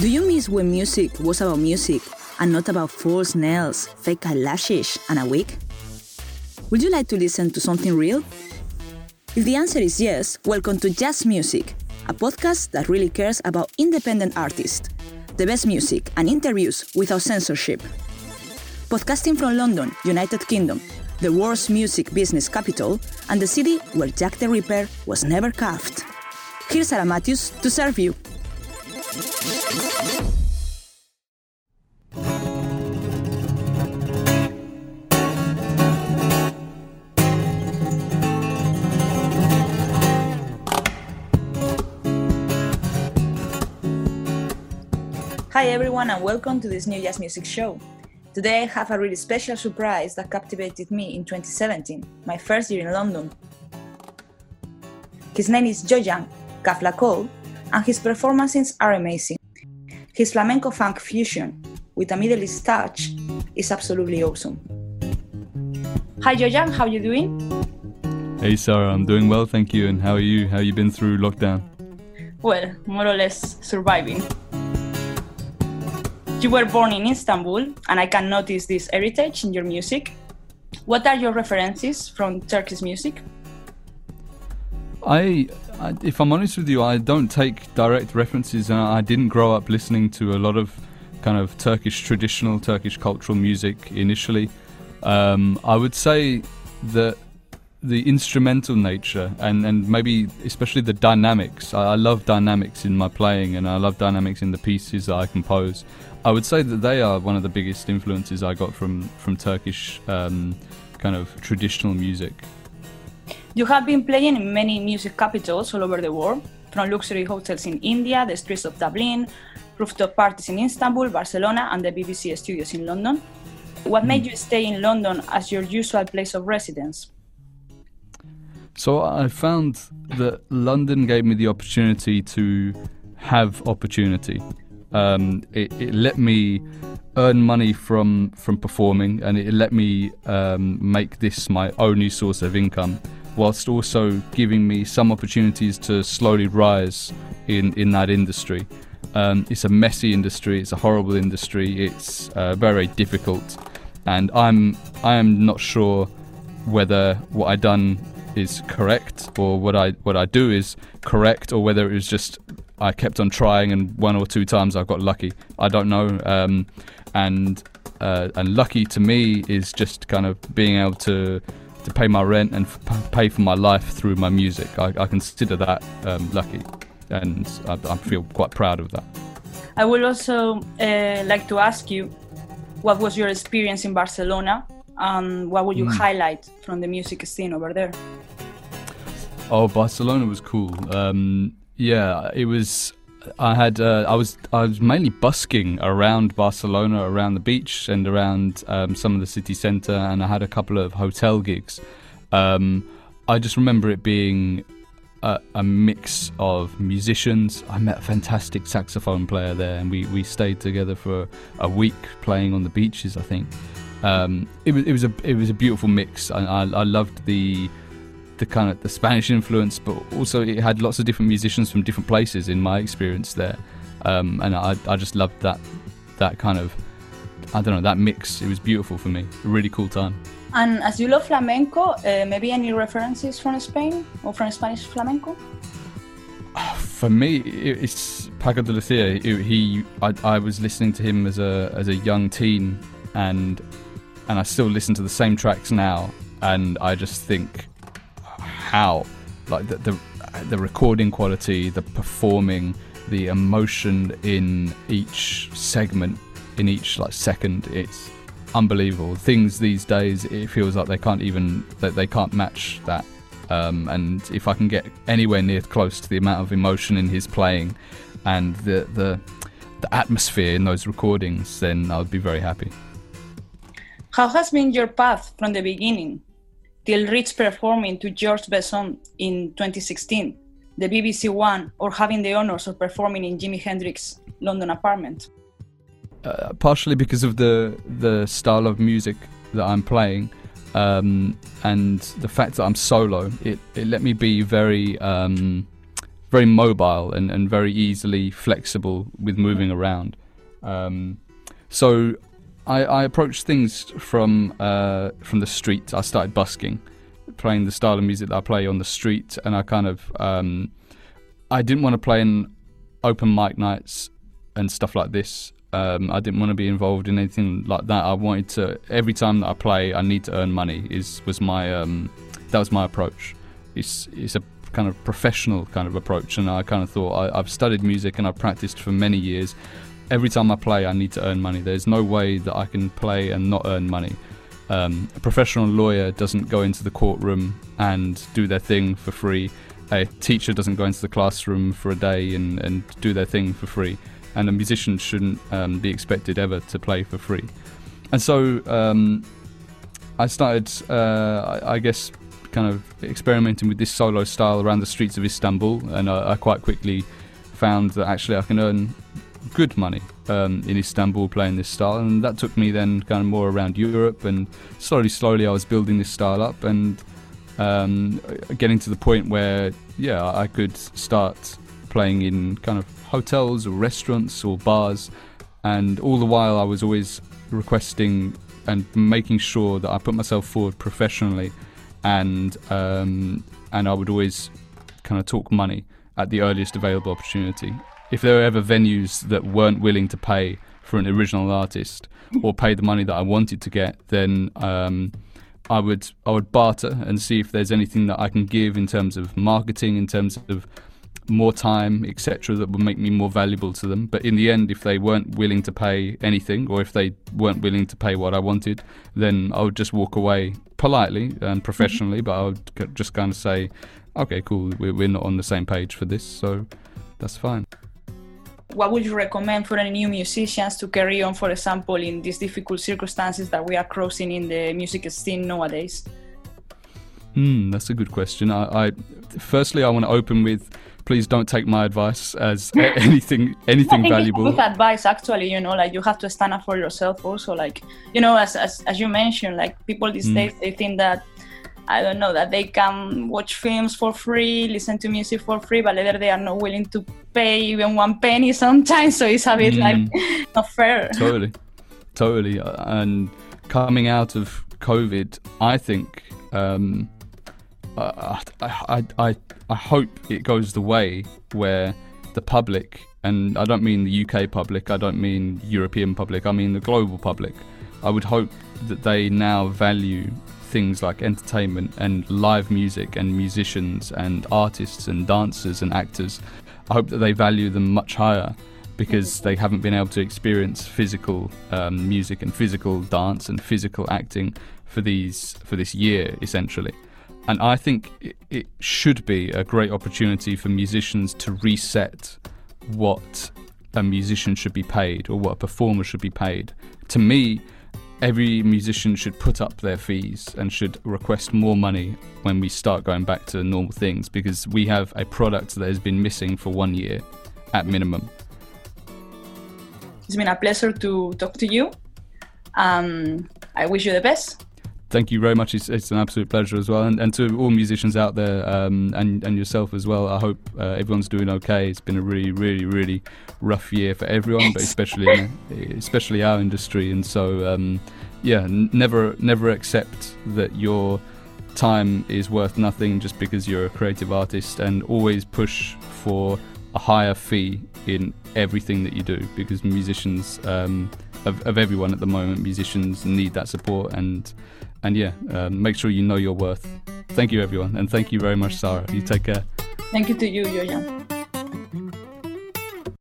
Do you miss when music was about music and not about false nails, fake eyelashes, and a wig? Would you like to listen to something real? If the answer is yes, welcome to Just Music, a podcast that really cares about independent artists, the best music, and interviews without censorship. Podcasting from London, United Kingdom, the world's music business capital, and the city where Jack the Ripper was never carved. Here's Sara Mathius to serve you. Hi everyone and welcome to this new Just Music show. Today I have a really special surprise that captivated me in 2017, my first year in London. His name is Joncan Kavlakoglu and his performances are amazing. His flamenco funk fusion with a Middle East touch is absolutely awesome. Hi Joncan, how are you doing? Hey Sarah, I'm doing well, thank you. And how are you? How you been through lockdown? Well, more or less surviving. You were born in Istanbul, and I can notice this heritage in your music. What are your references from Turkish music? I, I, if I'm honest with you, I don't take direct references, and I didn't grow up listening to a lot of kind of Turkish traditional Turkish cultural music initially. Um, I would say that the instrumental nature and, and maybe especially the dynamics. I, I, love dynamics in my playing and I love dynamics in the pieces that I compose. I would say that they are one of the biggest influences I got from from Turkish um, kind of traditional music. You have been playing in many music capitals all over the world, from luxury hotels in India, the streets of Dublin, rooftop parties in Istanbul, Barcelona, and the BBC studios in London. What made hmm. you stay in London as your usual place of residence? So I found that London gave me the opportunity to have opportunity. Um, it, it, let me earn money from from performing, and it let me um, make this my only source of income, whilst also giving me some opportunities to slowly rise in in that industry. Um, it's a messy industry. It's a horrible industry. It's uh, very difficult, and I'm I am not sure whether what I've done is correct or what I what I do is correct or whether it was just I kept on trying, and one or two times I got lucky. I don't know. Um, and uh, and lucky to me is just kind of being able to to pay my rent and f- pay for my life through my music. I, I consider that um, lucky, and I, I, feel quite proud of that. I would also uh, like to ask you, what was your experience in Barcelona, and what would you mm. highlight from the music scene over there? Oh, Barcelona was cool. Um, yeah, it was. I had uh, I was I was mainly busking around Barcelona, around the beach, and around um, some of the city centre, and I had a couple of hotel gigs. Um, I just remember it being a, a, mix of musicians. I met a fantastic saxophone player there, and we, we stayed together for a week playing on the beaches. I think um, it was it was a it was a beautiful mix. I, I, I loved the the kind of the Spanish influence, but also it had lots of different musicians from different places in my experience there, um, and I, I just loved that that kind of I don't know that mix. It was beautiful for me. A really cool time. And as you love flamenco, uh, maybe any references from Spain or from Spanish flamenco? For me, it's Paco de Lucia. He, I, I was listening to him as a as a young teen, and and I still listen to the same tracks now, and I just think how like the, the the recording quality, the performing, the emotion in each segment, in each like second, it's unbelievable. Things these days, it feels like they can't even that they can't match that. Um, and if I can get anywhere near close to the amount of emotion in his playing and the the the atmosphere in those recordings, then I would be very happy. How has been your path from the beginning? Till reach performing to George Benson in 2016, the BBC One, or having the honors of performing in Jimi Hendrix's London apartment? Uh, partially because of the the style of music that I'm playing, um, and the fact that I'm solo, it, it let me be very um, very mobile and, and very easily flexible with moving around. Um, so I, I approached things from uh, from the street. I started busking, playing the style of music that I play on the street, and I kind of um, I didn't want to play in open mic nights and stuff like this. Um, I didn't want to be involved in anything like that. I wanted to every time that I play, I need to earn money. Is was my um, that was my approach. It's it's a kind of professional kind of approach, and I kind of thought I, I've studied music and I've practiced for many years. Every time I play, I need to earn money. There's no way that I can play and not earn money. Um, a professional lawyer doesn't go into the courtroom and do their thing for free. A teacher doesn't go into the classroom for a day and, and do their thing for free. And a musician shouldn't um, be expected ever to play for free. And so um, I started, uh, I, I guess, kind of experimenting with this solo style around the streets of Istanbul, and I, I quite quickly found that actually I can earn good money um, in Istanbul playing this style, and that took me then kind of more around Europe, and slowly, slowly I was building this style up and um, getting to the point where yeah I could start playing in kind of hotels or restaurants or bars, and all the while I was always requesting and making sure that I put myself forward professionally and um, and I would always kind of talk money at the earliest available opportunity. If there were ever venues that weren't willing to pay for an original artist or pay the money that I wanted to get, then um, I would I would barter and see if there's anything that I can give in terms of marketing, in terms of more time, etc., that would make me more valuable to them. But in the end, if they weren't willing to pay anything, or if they weren't willing to pay what I wanted, then I would just walk away politely and professionally. But I would just kind of say, "Okay, cool, we're not on the same page for this, so that's fine." What would you recommend for any new musicians to carry on, for example, in these difficult circumstances that we are crossing in the music scene nowadays? Hmm, that's a good question. I, I firstly I want to open with please don't take my advice as anything anything valuable. good advice, actually. You know, like you have to stand up for yourself. Also, like you know, as as, as you mentioned, like people these mm. days they think that I don't know that they can watch films for free, listen to music for free, but later they are not willing to pay even one penny sometimes. So it's a bit mm. like not fair. Totally, totally. And coming out of COVID, I think. Um, I, I, I, I hope it goes the way where the public, and I don't mean the UK public, I don't mean European public, I mean the global public. I would hope that they now value things like entertainment and live music and musicians and artists and dancers and actors. I hope that they value them much higher because they haven't been able to experience physical um, music and physical dance and physical acting for these for this year essentially. And I think it, it should be a great opportunity for musicians to reset what a musician should be paid or what a performer should be paid. To me, every musician should put up their fees and should request more money when we start going back to normal things because we have a product that has been missing for one year at minimum. It's been a pleasure to talk to you. Um, I wish you the best thank you very much. It's, it's, an absolute pleasure as well, and, and to all musicians out there, um, and and yourself as well. I hope uh, everyone's doing okay. It's been a really, really, really rough year for everyone, but especially especially our industry. And so, um, yeah, n- never never accept that your time is worth nothing just because you're a creative artist, and always push for a higher fee in everything that you do because musicians. Um, of, of everyone at the moment, musicians need that support and and yeah, um, make sure you know your worth. Thank you, everyone, and thank you very much, Sarah. You take care. Thank you to you, Joncan.